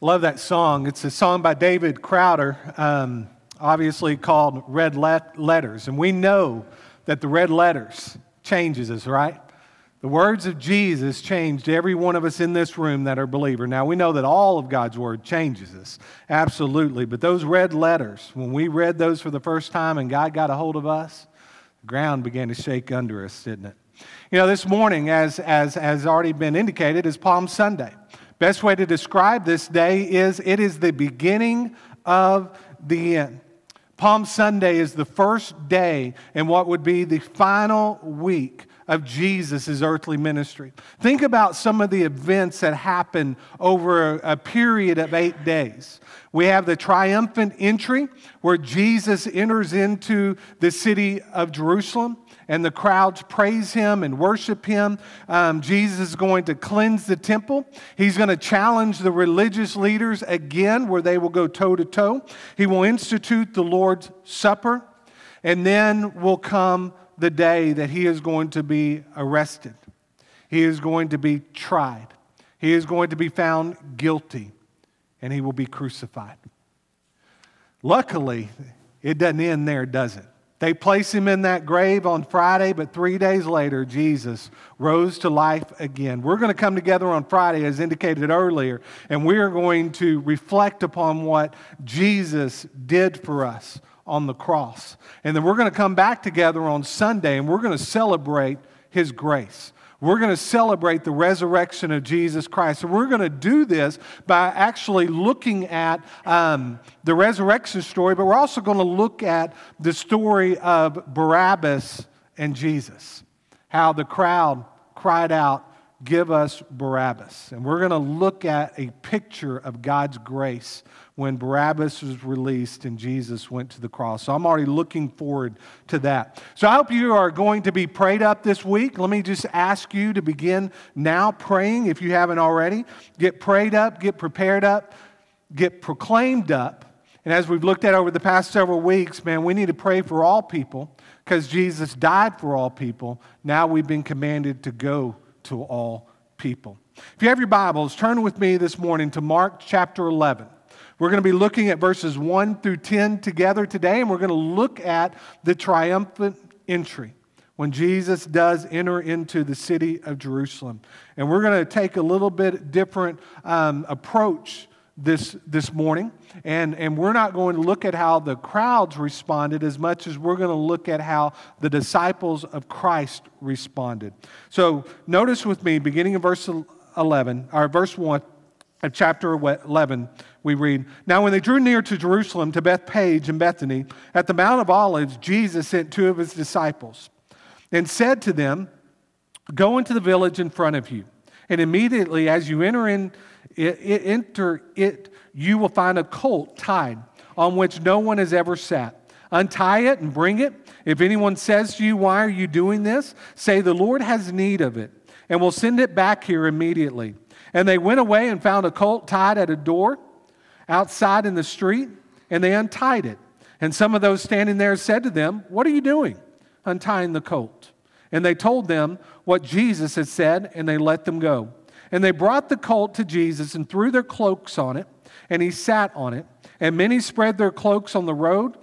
Love that song. It's a song by David Crowder, um, obviously called Red Let- Letters. And we know that the red letters changes us, right? The words of Jesus changed every one of us in this room that are believer. Now we know that all of God's word changes us, absolutely. But those red letters, when we read those for the first time and God got a hold of us, the ground began to shake under us, didn't it? You know, this morning, as, as has already been indicated, is Palm Sunday. Best way to describe this day is it is the beginning of the end. Palm Sunday is the first day in what would be the final week of Jesus' earthly ministry. Think about some of the events that happened over a period of eight days. We have the triumphant entry where Jesus enters into the city of Jerusalem and the crowds praise him and worship him. Um, Jesus is going to cleanse the temple. He's going to challenge the religious leaders again, where they will go toe to toe. He will institute the Lord's Supper, and then will come the day that he is going to be arrested. He is going to be tried. He is going to be found guilty, and he will be crucified. Luckily, it doesn't end there, does it? They place him in that grave on Friday, but three days later, Jesus rose to life again. We're going to come together on Friday, as indicated earlier, and we are going to reflect upon what Jesus did for us on the cross. And then we're going to come back together on Sunday, and we're going to celebrate his grace. We're going to celebrate the resurrection of Jesus Christ. And we're going to do this by actually looking at um, the resurrection story, but we're also going to look at the story of Barabbas and Jesus. How the crowd cried out, Give us Barabbas. And we're going to look at a picture of God's grace when Barabbas was released and Jesus went to the cross. So I'm already looking forward to that. So I hope you are going to be prayed up this week. Let me just ask you to begin now praying if you haven't already. Get prayed up, get prepared up, get proclaimed up. And as we've looked at over the past several weeks, man, we need to pray for all people because Jesus died for all people. Now we've been commanded to go to all people. If you have your Bibles, turn with me this morning to Mark chapter 11. We're going to be looking at verses 1 through 10 together today, and we're going to look at the triumphant entry when Jesus does enter into the city of Jerusalem. And we're going to take a little bit different um, approach this, this morning. And, and we're not going to look at how the crowds responded as much as we're going to look at how the disciples of Christ responded. So notice with me, beginning in verse 11, or verse 1 of chapter 11, we read Now, when they drew near to Jerusalem, to Bethphage and Bethany, at the Mount of Olives, Jesus sent two of his disciples and said to them, Go into the village in front of you. And immediately, as you enter, in, it, it, enter it, you will find a colt tied on which no one has ever sat. Untie it and bring it. If anyone says to you, Why are you doing this? say, The Lord has need of it, and will send it back here immediately. And they went away and found a colt tied at a door outside in the street, and they untied it. And some of those standing there said to them, What are you doing? Untying the colt. And they told them what Jesus had said, and they let them go. And they brought the colt to Jesus and threw their cloaks on it, and he sat on it. And many spread their cloaks on the road,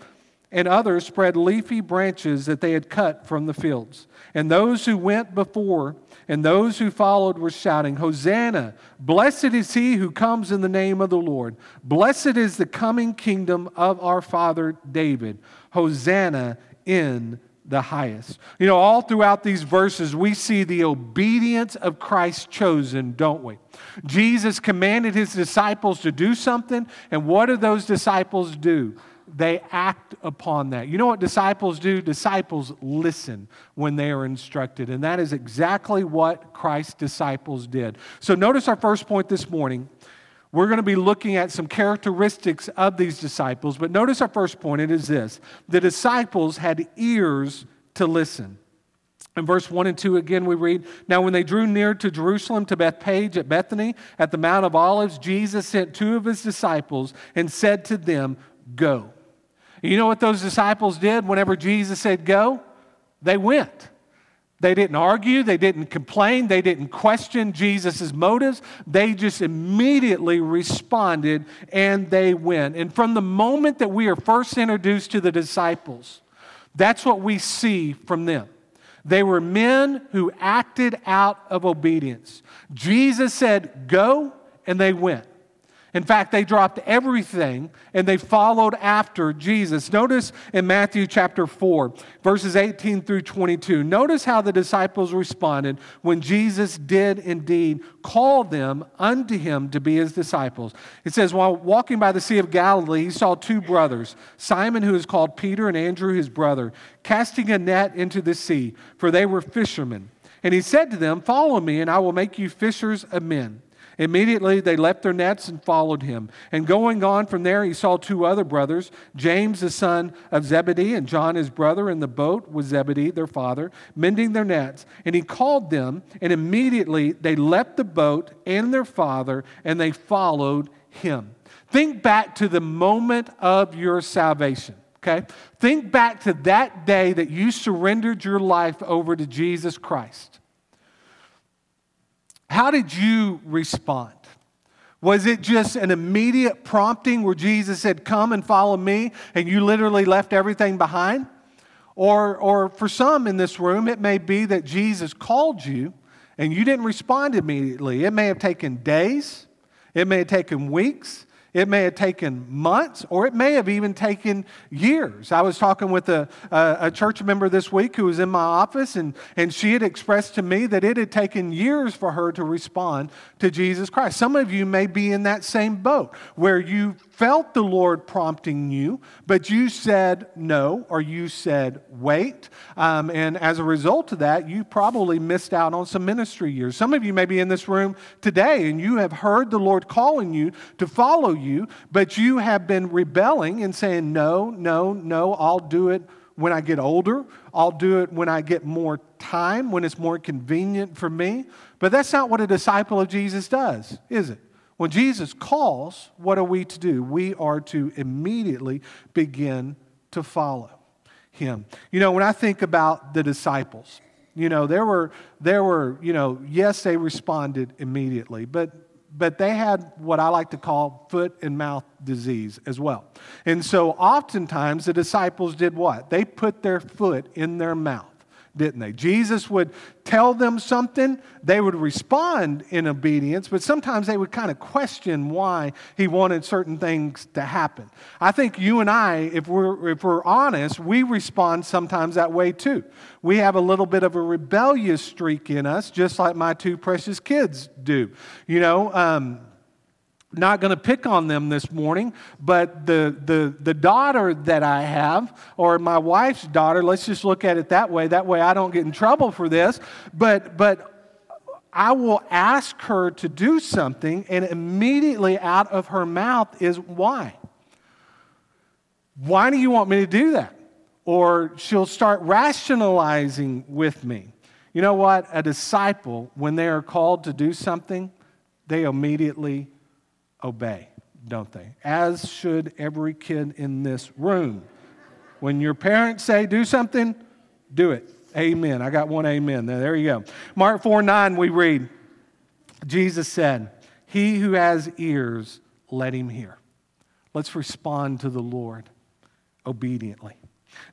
and others spread leafy branches that they had cut from the fields. And those who went before and those who followed were shouting, Hosanna! Blessed is he who comes in the name of the Lord. Blessed is the coming kingdom of our father David. Hosanna in the highest. You know, all throughout these verses, we see the obedience of Christ chosen, don't we? Jesus commanded his disciples to do something, and what do those disciples do? They act upon that. You know what disciples do? Disciples listen when they are instructed. And that is exactly what Christ's disciples did. So notice our first point this morning. We're going to be looking at some characteristics of these disciples, but notice our first point it is this the disciples had ears to listen. In verse 1 and 2, again, we read Now, when they drew near to Jerusalem, to Bethphage at Bethany, at the Mount of Olives, Jesus sent two of his disciples and said to them, Go. You know what those disciples did whenever Jesus said go? They went. They didn't argue, they didn't complain, they didn't question Jesus' motives. They just immediately responded and they went. And from the moment that we are first introduced to the disciples, that's what we see from them. They were men who acted out of obedience. Jesus said, Go, and they went. In fact, they dropped everything and they followed after Jesus. Notice in Matthew chapter 4, verses 18 through 22, notice how the disciples responded when Jesus did indeed call them unto him to be his disciples. It says, While walking by the Sea of Galilee, he saw two brothers, Simon, who is called Peter, and Andrew, his brother, casting a net into the sea, for they were fishermen. And he said to them, Follow me, and I will make you fishers of men. Immediately they left their nets and followed him. And going on from there, he saw two other brothers, James the son of Zebedee and John his brother, in the boat with Zebedee their father, mending their nets. And he called them, and immediately they left the boat and their father, and they followed him. Think back to the moment of your salvation. Okay? Think back to that day that you surrendered your life over to Jesus Christ. How did you respond? Was it just an immediate prompting where Jesus said, Come and follow me, and you literally left everything behind? Or, or for some in this room, it may be that Jesus called you and you didn't respond immediately. It may have taken days, it may have taken weeks, it may have taken months, or it may have even taken years. I was talking with a, a, a, church member this week who was in my office, and, and she had expressed to me that it had taken years for her to respond to Jesus Christ. Some of you may be in that same boat where you felt the Lord prompting you, but you said no, or you said wait. Um, and as a result of that, you probably missed out on some ministry years. Some of you may be in this room today, and you have heard the Lord calling you to follow you you, but you have been rebelling and saying, No, no, no, I'll do it when I get older. I'll do it when I get more time, when it's more convenient for me. But that's not what a disciple of Jesus does, is it? When Jesus calls, what are we to do? We are to immediately begin to follow him. You know, when I think about the disciples, you know, there were, there were, you know, yes, they responded immediately, but but they had what I like to call foot and mouth disease as well. And so oftentimes the disciples did what? They put their foot in their mouth didn't they? Jesus would tell them something, they would respond in obedience, but sometimes they would kind of question why he wanted certain things to happen. I think you and I, if we're, if we're honest, we respond sometimes that way too. We have a little bit of a rebellious streak in us, just like my two precious kids do. You know, um, not going to pick on them this morning, but the, the, the daughter that I have, or my wife's daughter, let's just look at it that way. That way I don't get in trouble for this. But, but I will ask her to do something, and immediately out of her mouth is, Why? Why do you want me to do that? Or she'll start rationalizing with me. You know what? A disciple, when they are called to do something, they immediately obey, don't they? As should every kid in this room. When your parents say do something, do it. Amen. I got one amen. There you go. Mark 4 9, we read, Jesus said, He who has ears, let him hear. Let's respond to the Lord obediently.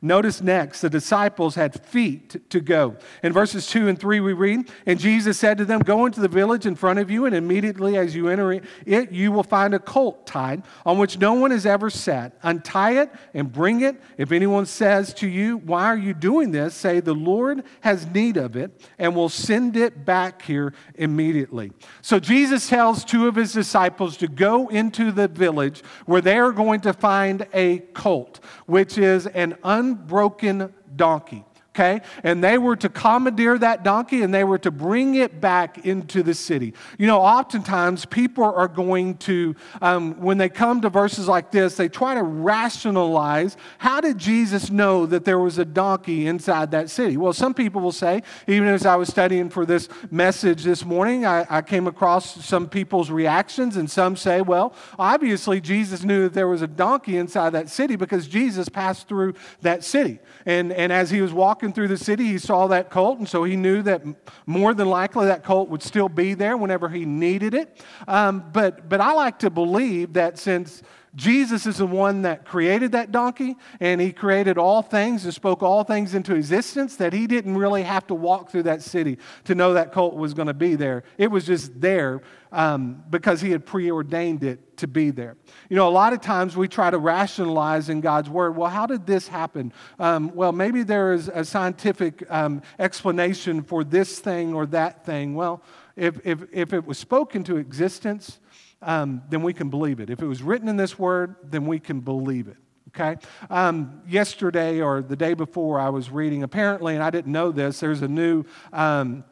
Notice next, the disciples had feet to go. In verses 2 and 3, we read, And Jesus said to them, Go into the village in front of you, and immediately as you enter it, you will find a colt tied on which no one has ever sat. Untie it and bring it. If anyone says to you, Why are you doing this? say, The Lord has need of it, and will send it back here immediately. So Jesus tells two of his disciples to go into the village where they are going to find a colt, which is an unbroken donkey okay? And they were to commandeer that donkey and they were to bring it back into the city. You know, oftentimes people are going to, um, when they come to verses like this, they try to rationalize how did Jesus know that there was a donkey inside that city? Well, some people will say, even as I was studying for this message this morning, I, I came across some people's reactions, and some say, well, obviously Jesus knew that there was a donkey inside that city because Jesus passed through that city. And, and as he was walking, walking through the city, he saw that colt, and so he knew that more than likely that colt would still be there whenever he needed it. Um, but, but I like to believe that since Jesus is the one that created that donkey, and he created all things and spoke all things into existence, that he didn't really have to walk through that city to know that colt was going to be there. It was just there um, because he had preordained it to be there. You know, a lot of times we try to rationalize in God's word, well, how did this happen? Um, well, maybe there is a scientific um, explanation for this thing or that thing. Well, if, if, if it was spoken to existence, um, then we can believe it. If it was written in this word, then we can believe it. Okay? Um, yesterday or the day before, I was reading, apparently, and I didn't know this, there's a new um,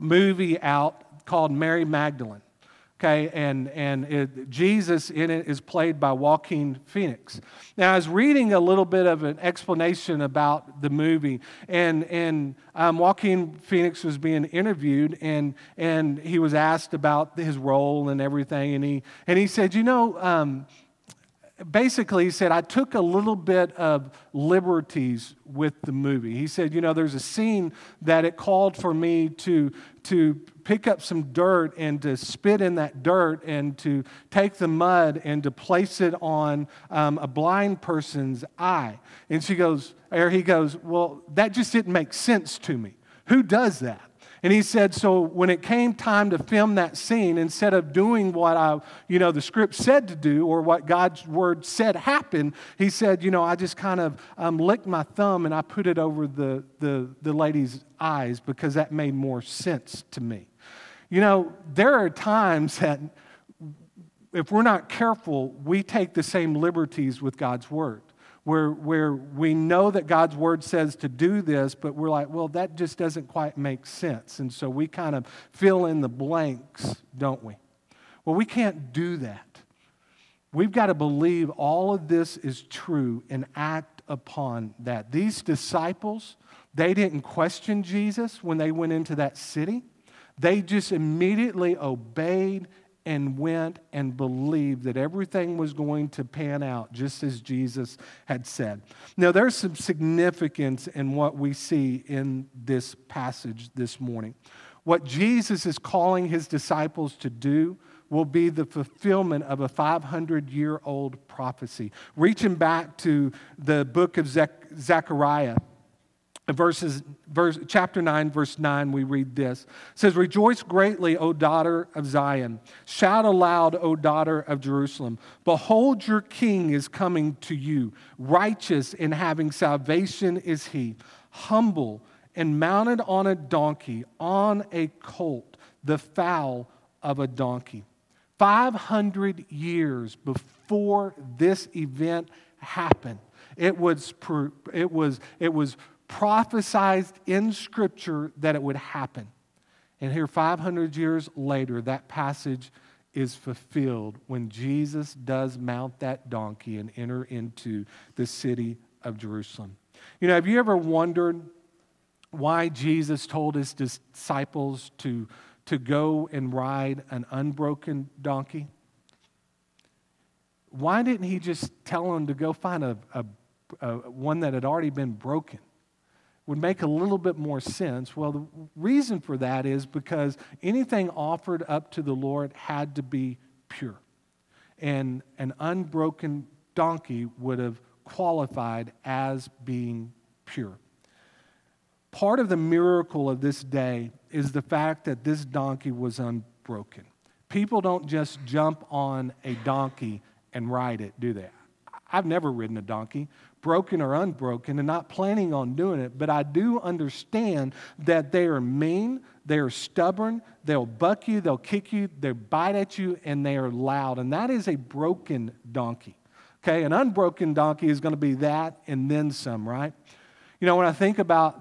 movie out called Mary Magdalene okay and and it, jesus in it is played by joaquin phoenix. Now i was reading a little bit of an explanation about the movie and and um, joaquin phoenix was being interviewed and and he was asked about his role and everything and he and he said you know um, basically, he said, I took a little bit of liberties with the movie. He said, You know, there's a scene that it called for me to, to pick up some dirt and to spit in that dirt and to take the mud and to place it on um, a blind person's eye. And she goes, or he goes, Well, that just didn't make sense to me. Who does that? And he said, so when it came time to film that scene, instead of doing what I, you know, the script said to do or what God's word said happened, he said, you know, I just kind of um, licked my thumb and I put it over the, the, the lady's eyes because that made more sense to me. You know, there are times that if we're not careful, we take the same liberties with God's word where, where we know that God's word says to do this, but we're like, well, that just doesn't quite make sense. And so we kind of fill in the blanks, don't we? Well, we can't do that. We've got to believe all of this is true and act upon that. These disciples, they didn't question Jesus when they went into that city. They just immediately obeyed and went and believed that everything was going to pan out just as Jesus had said. Now, there's some significance in what we see in this passage this morning. What Jesus is calling his disciples to do will be the fulfillment of a 500 year old prophecy. Reaching back to the book of Zechariah verses, verse, chapter 9, verse 9, we read this. It says, Rejoice greatly, O daughter of Zion. Shout aloud, O daughter of Jerusalem. Behold, your king is coming to you. Righteous and having salvation is he. Humble and mounted on a donkey, on a colt, the foal of a donkey. 500 years before this event happened, it was, it was, it was prophesied in Scripture that it would happen. And here, 500 years later, that passage is fulfilled when Jesus does mount that donkey and enter into the city of Jerusalem. You know, have you ever wondered why Jesus told his disciples to, to go and ride an unbroken donkey? Why didn't he just tell them to go find a, a, a one that had already been broken? Would make a little bit more sense. Well, the reason for that is because anything offered up to the Lord had to be pure. And an unbroken donkey would have qualified as being pure. Part of the miracle of this day is the fact that this donkey was unbroken. People don't just jump on a donkey and ride it, do they? I've never ridden a donkey broken or unbroken, and not planning on doing it, but I do understand that they are mean, they are stubborn, they'll buck you, they'll kick you, they'll bite at you, and they are loud. And that is a broken donkey. Okay, an unbroken donkey is going to be that and then some, right? You know, when I think about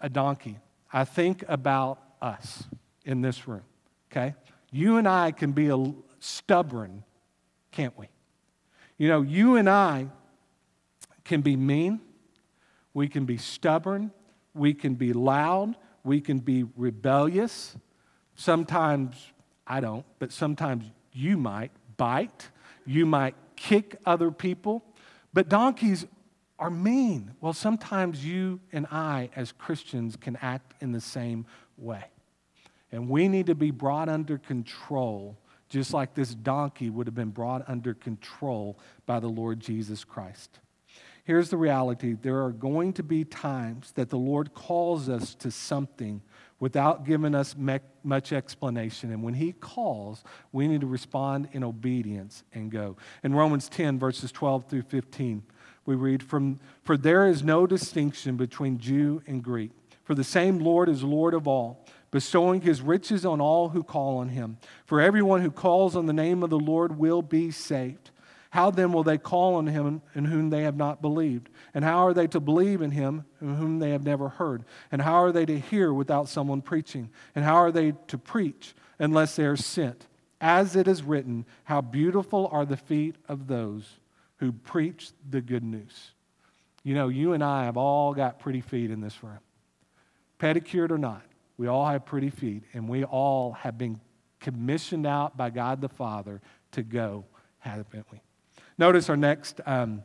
a donkey, I think about us in this room, okay? You and I can be a stubborn, can't we? You know, you and I can be mean, we can be stubborn, we can be loud, we can be rebellious. Sometimes I don't, but sometimes you might bite, you might kick other people. But donkeys are mean. Well, sometimes you and I, as Christians, can act in the same way. And we need to be brought under control, just like this donkey would have been brought under control by the Lord Jesus Christ. Here's the reality there are going to be times that the Lord calls us to something without giving us much explanation. And when He calls, we need to respond in obedience and go. In Romans 10, verses 12 through 15, we read, From, For there is no distinction between Jew and Greek, for the same Lord is Lord of all, bestowing His riches on all who call on Him. For everyone who calls on the name of the Lord will be saved. How then will they call on him in whom they have not believed? And how are they to believe in him in whom they have never heard? And how are they to hear without someone preaching? And how are they to preach unless they are sent? As it is written, how beautiful are the feet of those who preach the good news. You know, you and I have all got pretty feet in this room. Pedicured or not, we all have pretty feet, and we all have been commissioned out by God the Father to go, haven't we? Notice our next um,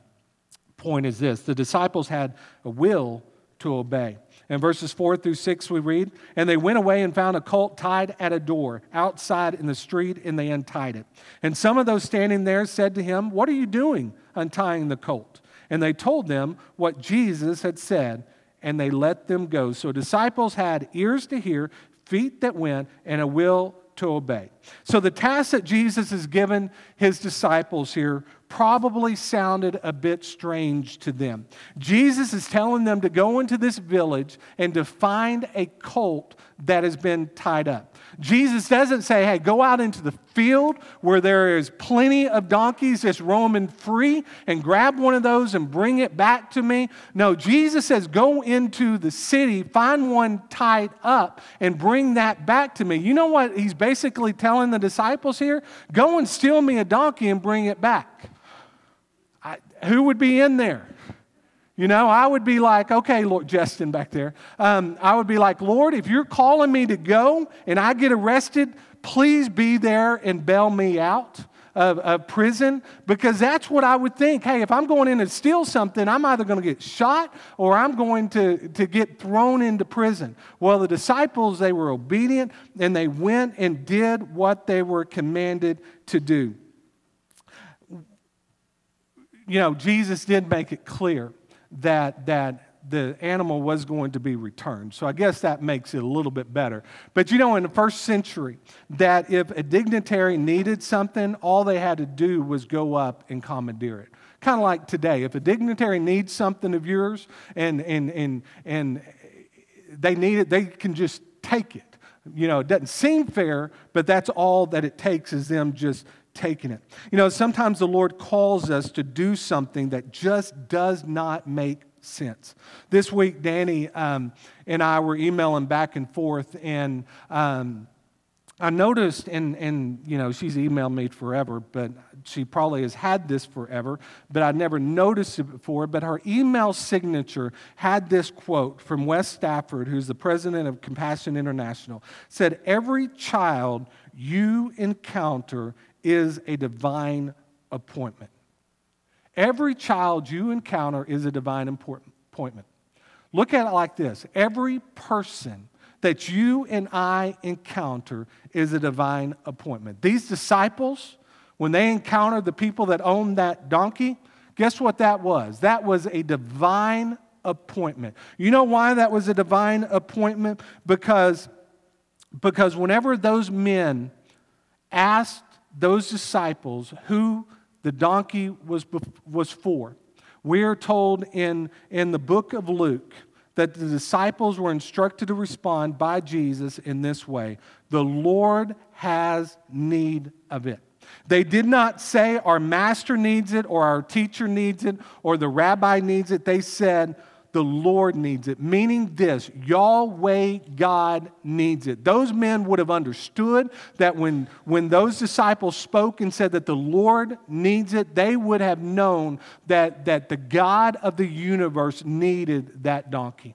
point is this the disciples had a will to obey. In verses 4 through 6, we read, And they went away and found a colt tied at a door outside in the street, and they untied it. And some of those standing there said to him, What are you doing untying the colt? And they told them what Jesus had said, and they let them go. So disciples had ears to hear, feet that went, and a will to obey. So the task that Jesus has given his disciples here probably sounded a bit strange to them. Jesus is telling them to go into this village and to find a colt that has been tied up. Jesus doesn't say, hey, go out into the field where there is plenty of donkeys just roaming free and grab one of those and bring it back to me. No, Jesus says, go into the city, find one tied up, and bring that back to me. You know what he's basically telling the disciples here? Go and steal me a donkey and bring it back who would be in there? You know, I would be like, okay, Lord, Justin back there. Um, I would be like, Lord, if you're calling me to go and I get arrested, please be there and bail me out of, of prison because that's what I would think. Hey, if I'm going in and steal something, I'm either going to get shot or I'm going to, to get thrown into prison. Well, the disciples, they were obedient and they went and did what they were commanded to do you know, Jesus did make it clear that, that the animal was going to be returned. So I guess that makes it a little bit better. But you know, in the first century, that if a dignitary needed something, all they had to do was go up and commandeer it. Kind of like today. If a dignitary needs something of yours and, and, and, and they need it, they can just take it. You know, it doesn't seem fair, but that's all that it takes is them just taking it. You know, sometimes the Lord calls us to do something that just does not make sense. This week, Danny um, and I were emailing back and forth, and um, I noticed, and, and you know, she's emailed me forever, but she probably has had this forever, but I never noticed it before. But her email signature had this quote from Wes Stafford, who's the president of Compassion International, said, Every child you encounter is a divine appointment. Every child you encounter is a divine appointment. Look at it like this every person that you and I encounter is a divine appointment. These disciples, when they encountered the people that owned that donkey, guess what that was? That was a divine appointment. You know why that was a divine appointment? Because, because whenever those men asked those disciples who the donkey was, was for. We are told in, in the book of Luke that the disciples were instructed to respond by Jesus in this way The Lord has need of it. They did not say, Our master needs it, or our teacher needs it, or the rabbi needs it. They said, the Lord needs it, meaning this Yahweh God needs it. Those men would have understood that when, when those disciples spoke and said that the Lord needs it, they would have known that, that the God of the universe needed that donkey.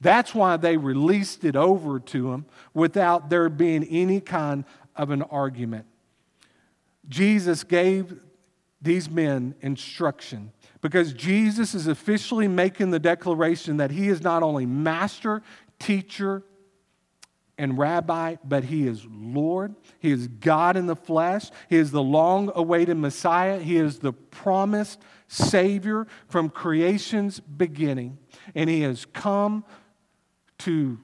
That's why they released it over to him without there being any kind of an argument. Jesus gave these men instruction because Jesus is officially making the declaration that he is not only master, teacher, and rabbi, but he is Lord. He is God in the flesh. He is the long awaited Messiah. He is the promised Savior from creation's beginning. And he has come to,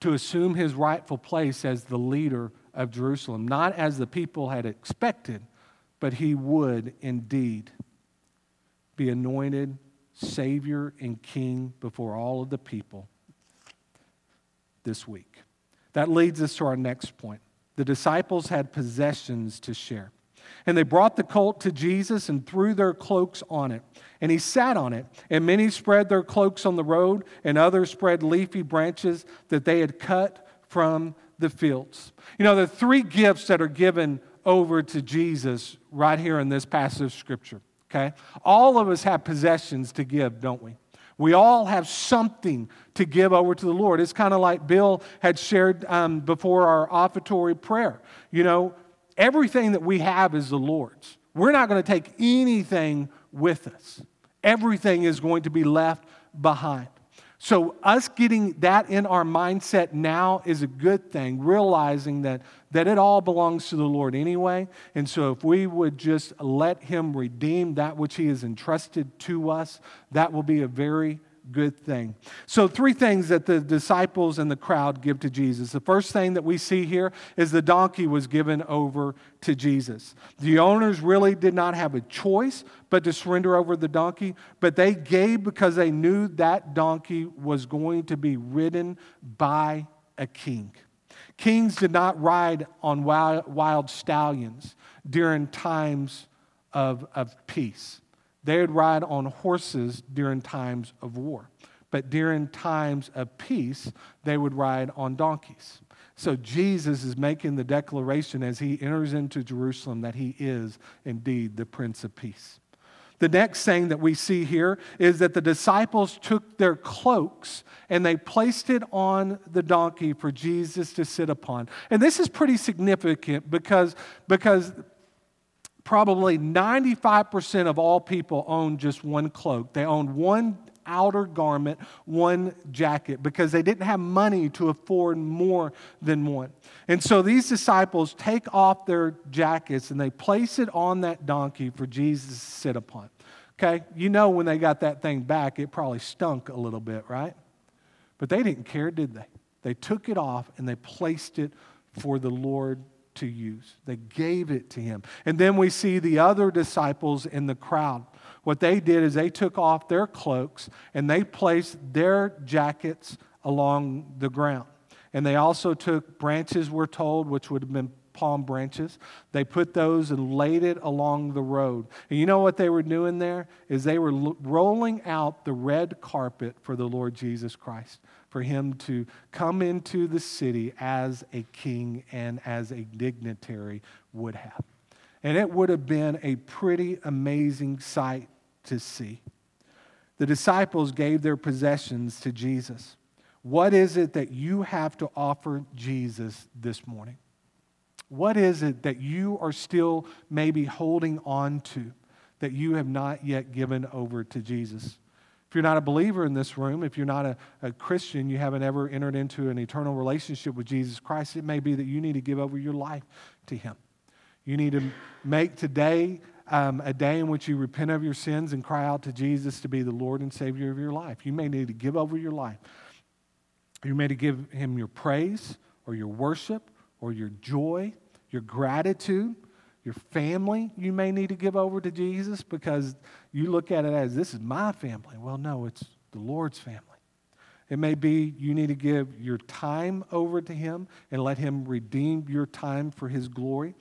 to assume his rightful place as the leader of Jerusalem, not as the people had expected, but he would indeed be anointed Savior and King before all of the people this week. That leads us to our next point. The disciples had possessions to share. And they brought the colt to Jesus and threw their cloaks on it. And he sat on it. And many spread their cloaks on the road, and others spread leafy branches that they had cut from the fields. You know, the three gifts that are given over to Jesus right here in this passage of Scripture, okay? All of us have possessions to give, don't we? We all have something to give over to the Lord. It's kind of like Bill had shared um, before our offertory prayer. You know, everything that we have is the Lord's. We're not going to take anything with us, everything is going to be left behind. So, us getting that in our mindset now is a good thing, realizing that, that it all belongs to the Lord anyway. And so, if we would just let Him redeem that which He has entrusted to us, that will be a very good thing. So, three things that the disciples and the crowd give to Jesus. The first thing that we see here is the donkey was given over to Jesus. The owners really did not have a choice but to surrender over the donkey, but they gave because they knew that donkey was going to be ridden by a king. Kings did not ride on wild, wild stallions during times of, of peace. They would ride on horses during times of war. But during times of peace, they would ride on donkeys. So Jesus is making the declaration as he enters into Jerusalem that he is indeed the Prince of Peace. The next thing that we see here is that the disciples took their cloaks and they placed it on the donkey for Jesus to sit upon. And this is pretty significant because, because probably 95% of all people own just one cloak. They own one outer garment, one jacket, because they didn't have money to afford more than one. And so these disciples take off their jackets and they place it on that donkey for Jesus to sit upon. Okay, you know when they got that thing back, it probably stunk a little bit, right? But they didn't care, did they? They took it off and they placed it for the Lord to use. They gave it to him. And then we see the other disciples in the crowd. What they did is they took off their cloaks and they placed their jackets along the ground. And they also took branches, we're told, which would have been palm branches. They put those and laid it along the road. And you know what they were doing there? Is they were rolling out the red carpet for the Lord Jesus Christ for him to come into the city as a king and as a dignitary would have. And it would have been a pretty amazing sight to see. The disciples gave their possessions to Jesus. What is it that you have to offer Jesus this morning? What is it that you are still maybe holding on to that you have not yet given over to Jesus? If you're not a believer in this room, if you're not a, a, Christian, you haven't ever entered into an eternal relationship with Jesus Christ, it may be that you need to give over your life to Him. You need to make today um, a day in which you repent of your sins and cry out to Jesus to be the Lord and Savior of your life. You may need to give over your life. You may need to give Him your praise or your worship or your joy, your gratitude your family, you may need to give over to Jesus because you look at it as this is my family. Well, no, it's the Lord's family. It may be you need to give your time over to Him and let Him redeem your time for His glory,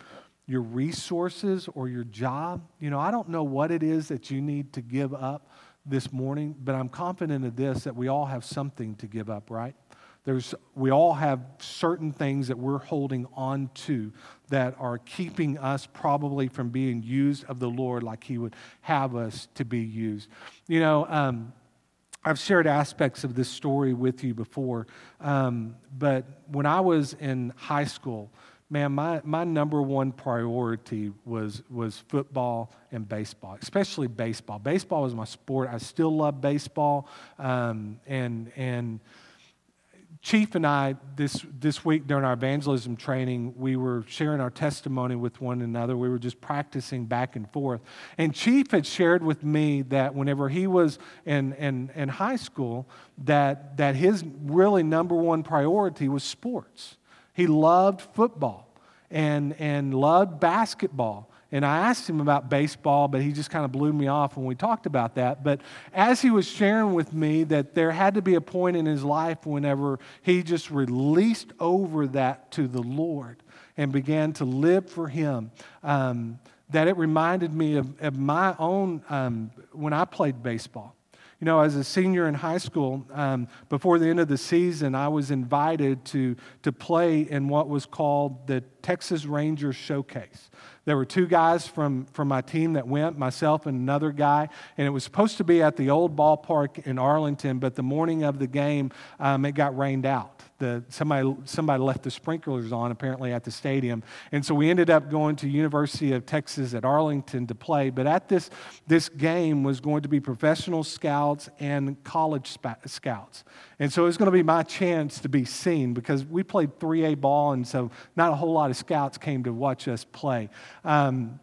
your resources or your job. You know, I don't know what it is that you need to give up this morning, but I'm confident of this that we all have something to give up, right? There's, we all have certain things that we're holding on to that are keeping us probably from being used of the Lord like He would have us to be used. You know, um, I've shared aspects of this story with you before, um, but when I was in high school, man, my, my number one priority was, was football and baseball, especially baseball. Baseball was my sport. I still love baseball. Um, and, and Chief and I, this, this week during our evangelism training, we were sharing our testimony with one another. We were just practicing back and forth. And Chief had shared with me that whenever he was in, in, in high school, that, that his really number one priority was sports. He loved football and, and loved basketball. And I asked him about baseball, but he just kind of blew me off when we talked about that. But as he was sharing with me that there had to be a point in his life whenever he just released over that to the Lord and began to live for him, um, that it reminded me of, of my own um, when I played baseball. You know, as a senior in high school, um, before the end of the season, I was invited to, to play in what was called the Texas Rangers Showcase. There were two guys from, from my team that went, myself and another guy, and it was supposed to be at the old ballpark in Arlington, but the morning of the game, um, it got rained out the, somebody, somebody left the sprinklers on apparently at the stadium. And so we ended up going to University of Texas at Arlington to play. But at this, this game was going to be professional scouts and college spa- scouts. And so it was going to be my chance to be seen because we played 3A ball, and so not a whole lot of scouts came to watch us play. Um,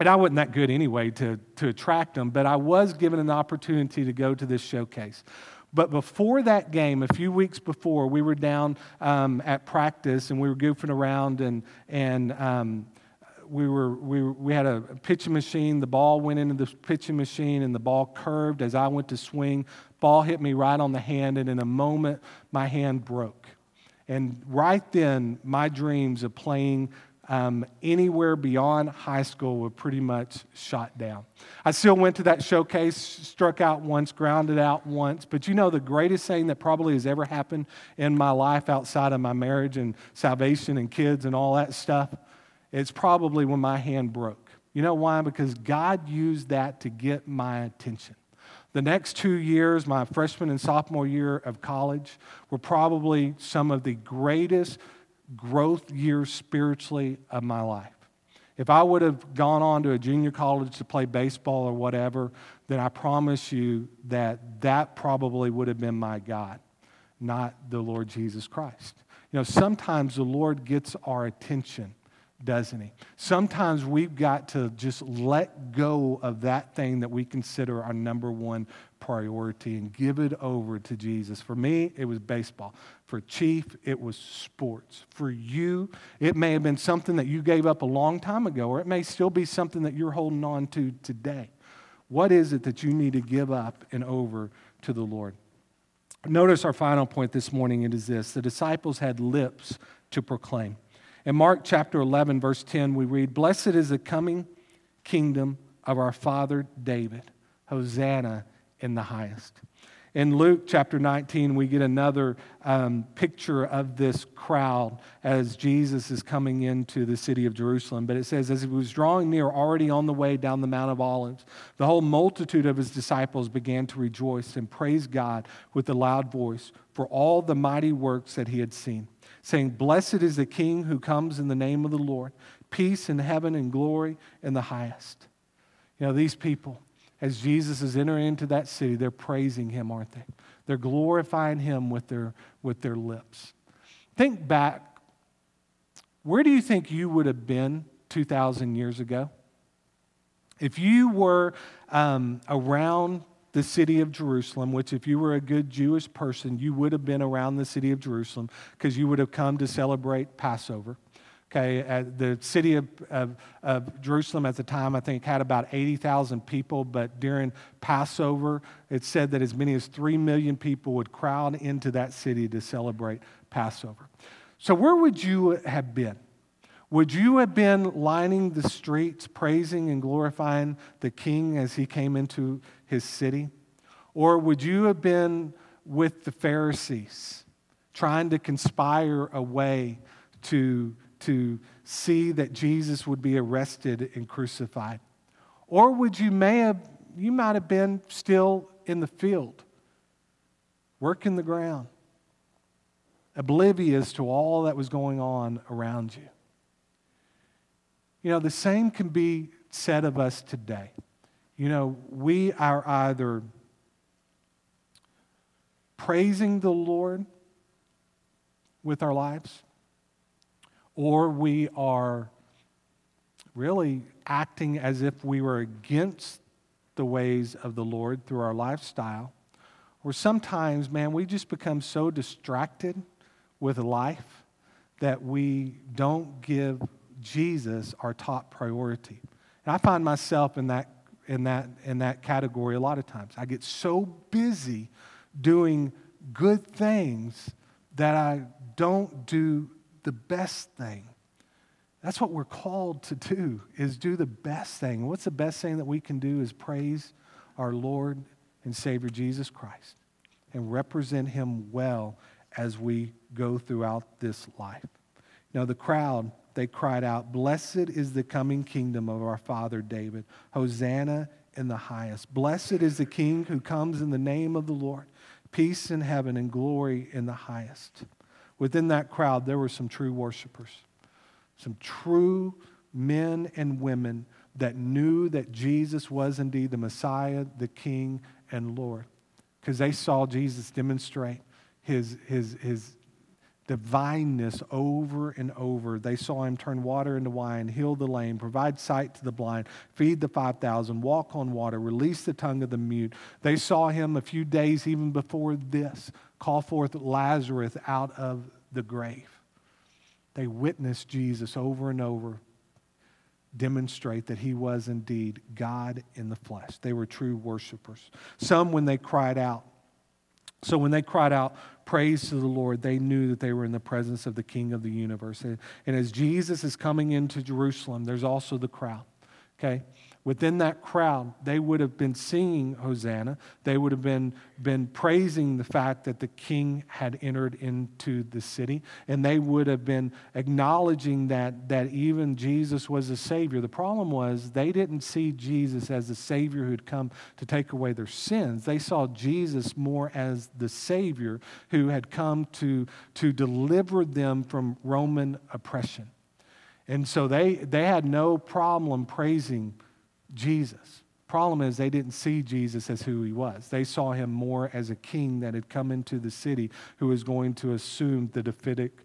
and I wasn't that good anyway to, to attract them, but I was given an opportunity to go to this showcase. But before that game, a few weeks before, we were down um, at practice and we were goofing around and, and um, we, were, we, we had a pitching machine. The ball went into the pitching machine and the ball curved as I went to swing. Ball hit me right on the hand, and in a moment, my hand broke. And right then, my dreams of playing um, anywhere beyond high school were pretty much shot down. I still went to that showcase, struck out once, grounded out once. But you know, the greatest thing that probably has ever happened in my life outside of my marriage and salvation and kids and all that stuff, it's probably when my hand broke. You know why? Because God used that to get my attention. The next two years, my freshman and sophomore year of college, were probably some of the greatest growth years spiritually of my life. If I would have gone on to a junior college to play baseball or whatever, then I promise you that that probably would have been my God, not the Lord Jesus Christ. You know, sometimes the Lord gets our attention doesn't he? Sometimes we've got to just let go of that thing that we consider our number one priority and give it over to Jesus. For me, it was baseball. For Chief, it was sports. For you, it may have been something that you gave up a long time ago, or it may still be something that you're holding on to today. What is it that you need to give up and over to the Lord? Notice our final point this morning it is this the disciples had lips to proclaim. In Mark chapter 11, verse 10, we read, Blessed is the coming kingdom of our father David. Hosanna in the highest. In Luke chapter 19, we get another um, picture of this crowd as Jesus is coming into the city of Jerusalem. But it says, as he was drawing near, already on the way down the Mount of Olives, the whole multitude of his disciples began to rejoice and praise God with a loud voice for all the mighty works that he had seen saying, Blessed is the King who comes in the name of the Lord, peace in heaven and glory in the highest. You know, these people, as Jesus is entering into that city, they're praising him, aren't they? They're glorifying him with their, with their lips. Think back. Where do you think you would have been 2,000 years ago? If you were um, around the city of Jerusalem, which, if you were a good Jewish person, you would have been around the city of Jerusalem because you would have come to celebrate Passover. Okay, the city of, of, of, Jerusalem at the time, I think, had about 80,000 people, but during Passover, it said that as many as 3 million people would crowd into that city to celebrate Passover. So, where would you have been? Would you have been lining the streets praising and glorifying the king as he came into his city? Or would you have been with the Pharisees trying to conspire a way to, to see that Jesus would be arrested and crucified? Or would you may have you might have been still in the field, working the ground, oblivious to all that was going on around you? You know, the same can be said of us today. You know, we are either praising the Lord with our lives, or we are really acting as if we were against the ways of the Lord through our lifestyle. Or sometimes, man, we just become so distracted with life that we don't give Jesus our top priority. And I find myself in that, in that, in that category a lot of times. I get so busy doing good things that I don't do the best thing. That's what we're called to do is do the best thing. What's the best thing that we can do is praise our Lord and Savior Jesus Christ and represent him well as we go throughout this life. Now the crowd they cried out, Blessed is the coming kingdom of our father David. Hosanna in the highest. Blessed is the king who comes in the name of the Lord. Peace in heaven and glory in the highest. Within that crowd, there were some true worshipers, some true men and women that knew that Jesus was indeed the Messiah, the King, and Lord. Because they saw Jesus demonstrate his, his, his divineness over and over. They saw him turn water into wine, heal the lame, provide sight to the blind, feed the 5,000, walk on water, release the tongue of the mute. They saw him a few days even before this call forth Lazarus out of the grave. They witnessed Jesus over and over demonstrate that he was indeed God in the flesh. They were true worshipers. Some, when they cried out, so when they cried out, praise to the Lord, they knew that they were in the presence of the King of the universe. And, as Jesus is coming into Jerusalem, there's also the crowd. Okay? Within that crowd, they would have been singing Hosanna. They would have been, been praising the fact that the king had entered into the city. And they would have been acknowledging that, that even Jesus was a Savior. The problem was they didn't see Jesus as the Savior who'd come to take away their sins. They saw Jesus more as the Savior who had come to, to deliver them from Roman oppression. And so they, they had no problem praising Jesus. Problem is, they didn't see Jesus as who he was. They saw him more as a king that had come into the city who was going to assume the Davidic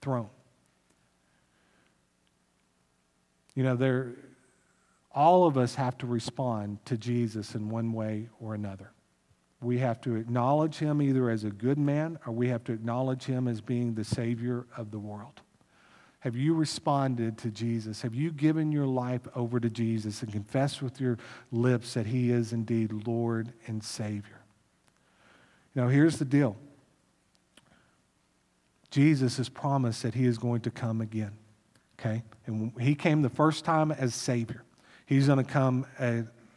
throne. You know, there, all of us have to respond to Jesus in one way or another. We have to acknowledge him either as a good man or we have to acknowledge him as being the Savior of the world. Have you responded to Jesus? Have you given your life over to Jesus and confessed with your lips that He is indeed Lord and Savior? Now, here's the deal Jesus has promised that He is going to come again. Okay? And He came the first time as Savior, He's going to come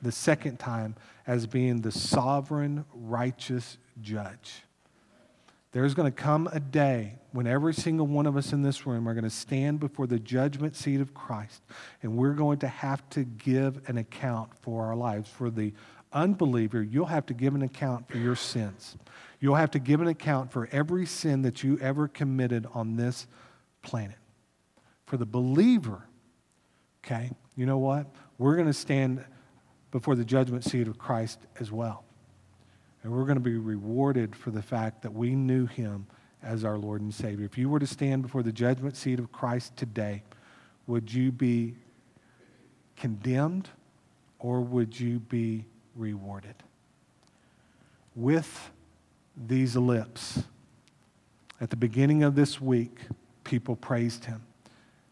the second time as being the sovereign, righteous judge. There's going to come a day when every single one of us in this room are going to stand before the judgment seat of Christ, and we're going to have to give an account for our lives. For the unbeliever, you'll have to give an account for your sins. You'll have to give an account for every sin that you ever committed on this planet. For the believer, okay, you know what? We're going to stand before the judgment seat of Christ as well. And we're going to be rewarded for the fact that we knew him as our Lord and Savior. If you were to stand before the judgment seat of Christ today, would you be condemned or would you be rewarded? With these lips, at the beginning of this week, people praised him.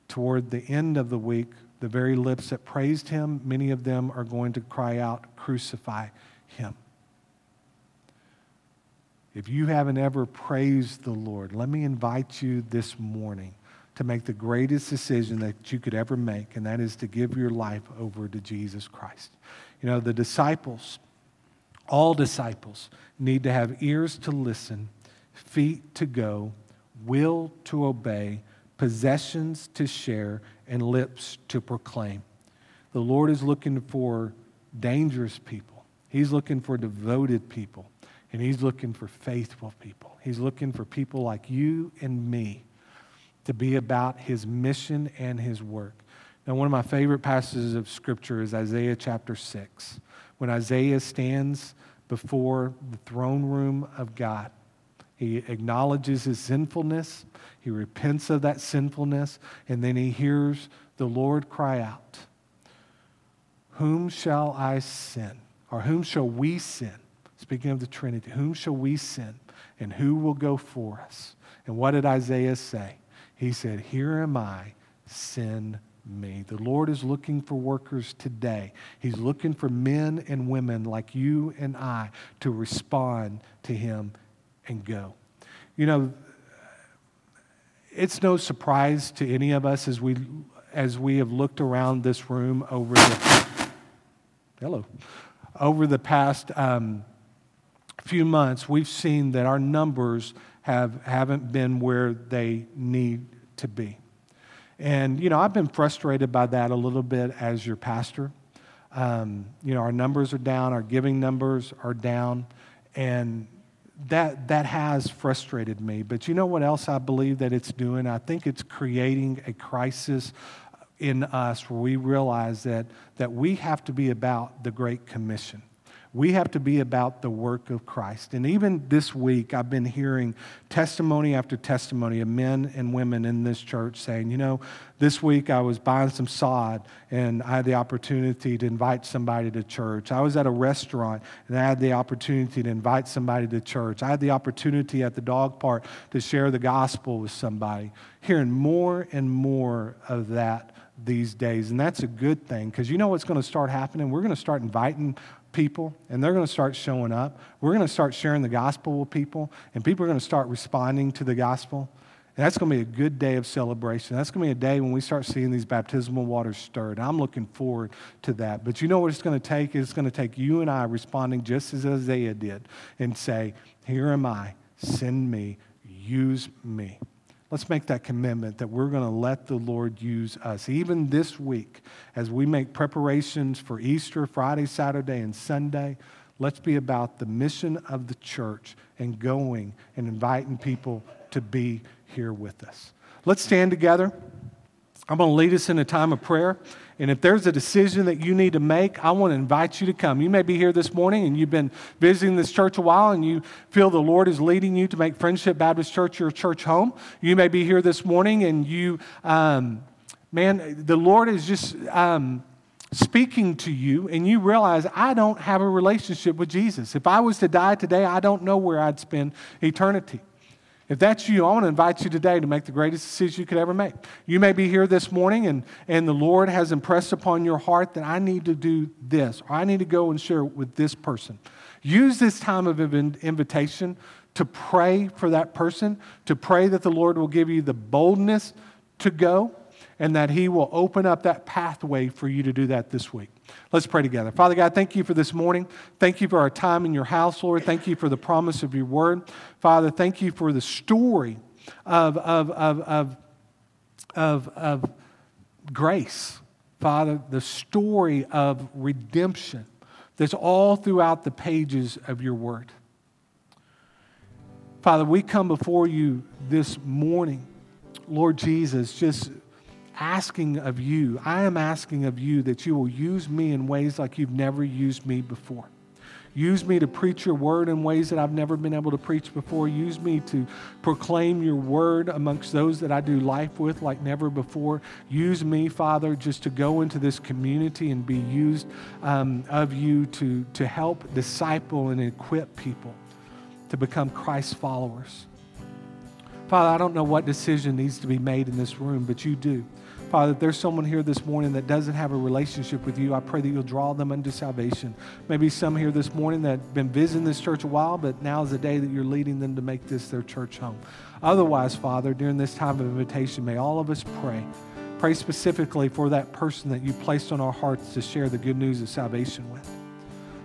Toward the end of the week, the very lips that praised him, many of them are going to cry out, Crucify him. If you haven't ever praised the Lord, let me invite you this morning to make the greatest decision that you could ever make, and that is to give your life over to Jesus Christ. You know, the disciples, all disciples, need to have ears to listen, feet to go, will to obey, possessions to share, and lips to proclaim. The Lord is looking for dangerous people, He's looking for devoted people. And he's looking for faithful people. He's looking for people like you and me to be about his mission and his work. Now, one of my favorite passages of Scripture is Isaiah chapter 6, when Isaiah stands before the throne room of God. He acknowledges his sinfulness, he repents of that sinfulness, and then he hears the Lord cry out, Whom shall I sin? Or whom shall we send? Speaking of the Trinity, whom shall we send? And who will go for us? And what did Isaiah say? He said, Here am I, send me. The Lord is looking for workers today. He's looking for men and women like you and I to respond to Him and go. You know, it's no surprise to any of us as we as we have looked around this room over the hello over the past um, few months, we've seen that our numbers have haven't been where they need to be. And, you know, I've been frustrated by that a little bit as your pastor. Um, you know, our numbers are down, our giving numbers are down, and that, that has frustrated me. But you know what else I believe that it's doing? I think it's creating a crisis in us where we realize that, that we have to be about the Great Commission. We have to be about the work of Christ. And even this week, I've been hearing testimony after testimony of men and women in this church saying, you know, this week I was buying some sod and I had the opportunity to invite somebody to church. I was at a restaurant and I had the opportunity to invite somebody to church. I had the opportunity at the dog park to share the gospel with somebody. Hearing more and more of that these days. And that's a good thing because you know what's going to start happening? We're going to start inviting people and they're going to start showing up. We're going to start sharing the gospel with people and people are going to start responding to the gospel. And that's going to be a good day of celebration. That's going to be a day when we start seeing these baptismal waters stirred. I'm looking forward to that. But you know what it's going to take? It's going to take you and I responding just as Isaiah did and say, Here am I, send me, use me. Let's make that commitment that we're going to let the Lord use us. Even this week, as we make preparations for Easter, Friday, Saturday, and Sunday, let's be about the mission of the church and going and inviting people to be here with us. Let's stand together. I'm going to lead us in a time of prayer. And if there's a decision that you need to make, I want to invite you to come. You may be here this morning and you've been visiting this church a while and you feel the Lord is leading you to make Friendship Baptist Church your church home. You may be here this morning and you, um, man, the Lord is just um, speaking to you and you realize I don't have a relationship with Jesus. If I was to die today, I don't know where I'd spend eternity. If that's you, I want to invite you today to make the greatest decision you could ever make. You may be here this morning and, and the Lord has impressed upon your heart that I need to do this, or I need to go and share with this person. Use this time of invitation to pray for that person, to pray that the Lord will give you the boldness to go, and that He will open up that pathway for you to do that this week. Let's pray together. Father God, thank you for this morning. Thank you for our time in your house, Lord. Thank you for the promise of your word. Father, thank you for the story of, of, of, of, of, of grace. Father, the story of redemption that's all throughout the pages of your word. Father, we come before you this morning, Lord Jesus, just asking of you, I am asking of you that you will use me in ways like you've never used me before. Use me to preach your word in ways that I've never been able to preach before. Use me to proclaim your word amongst those that I do life with like never before. Use me, Father, just to go into this community and be used um, of you to, to help disciple and equip people to become Christ followers. Father, I don't know what decision needs to be made in this room, but you do. Father, if there's someone here this morning that doesn't have a relationship with you, I pray that you'll draw them unto salvation. Maybe some here this morning that have been visiting this church a while, but now is the day that you're leading them to make this their church home. Otherwise, Father, during this time of invitation, may all of us pray. Pray specifically for that person that you placed on our hearts to share the good news of salvation with.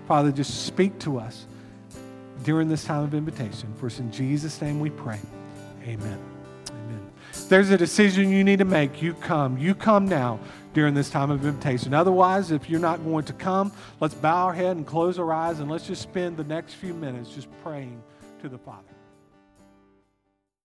Father, just speak to us during this time of invitation. For it's in Jesus' name we pray. Amen there's a decision you need to make, you come. You come now during this time of invitation. Otherwise, if you're not going to come, let's bow our head and close our eyes and let's just spend the next few minutes just praying to the Father.